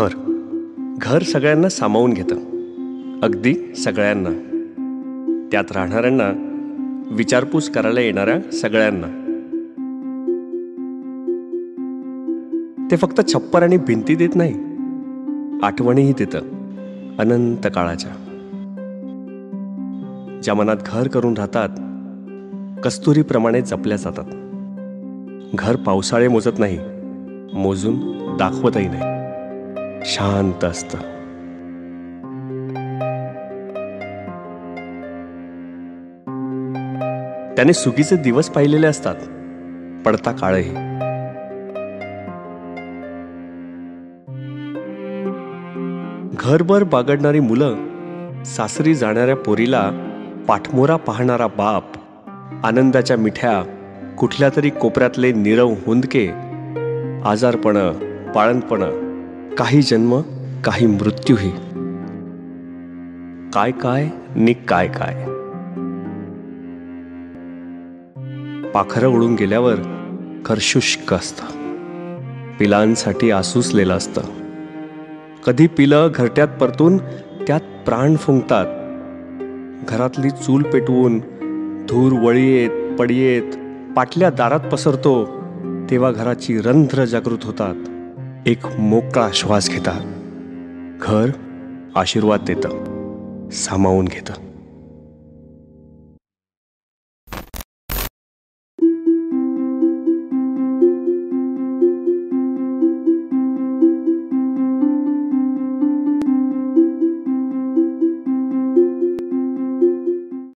घर. घर सगळ्यांना सामावून घेतं. अगदी सगळ्यांना. त्यात राहणाऱ्यांना विचारपूस करायला येणाऱ्या सगळ्यांना. ते फक्त छप्पर आणि भिंती देत नाही. आठवणीही देतं. अनंत काळाच्या. ज्या मनात घर करून राहतात कस्तुरीप्रमाणे जपल्या जातात. घर पावसाळे मोजत नाही मोजून दाखवतही नाही. शांत असतं. त्याने सुगीचे दिवस पाहिलेले असतात. पडता काळही. घरभर बागडणारी मुलं सासरी जाणाऱ्या पोरीला पाठमोरा पाहणारा बाप आनंदाच्या मिठ्या कुठल्या तरी कोपऱ्यातले निरव हुंदके आजारपणं पाळणपणं काही जन्म काही मृत्यूही काय काय नि काय काय. पाखरं उडून गेल्यावर घर शुष्क असतं. पिलांसाठी आसूसलेलं असतं. कधी पिलं घरट्यात परतून त्यात प्राण फुंकतात. घरातली चूल पेटवून धूर वळीयेत पडियेत पाटल्या दारात पसरतो तेव्हा घराची रंध्र जागृत होतात. एक मोकळा श्वास घेता घर आशीर्वाद देतं. सामावून घेतं.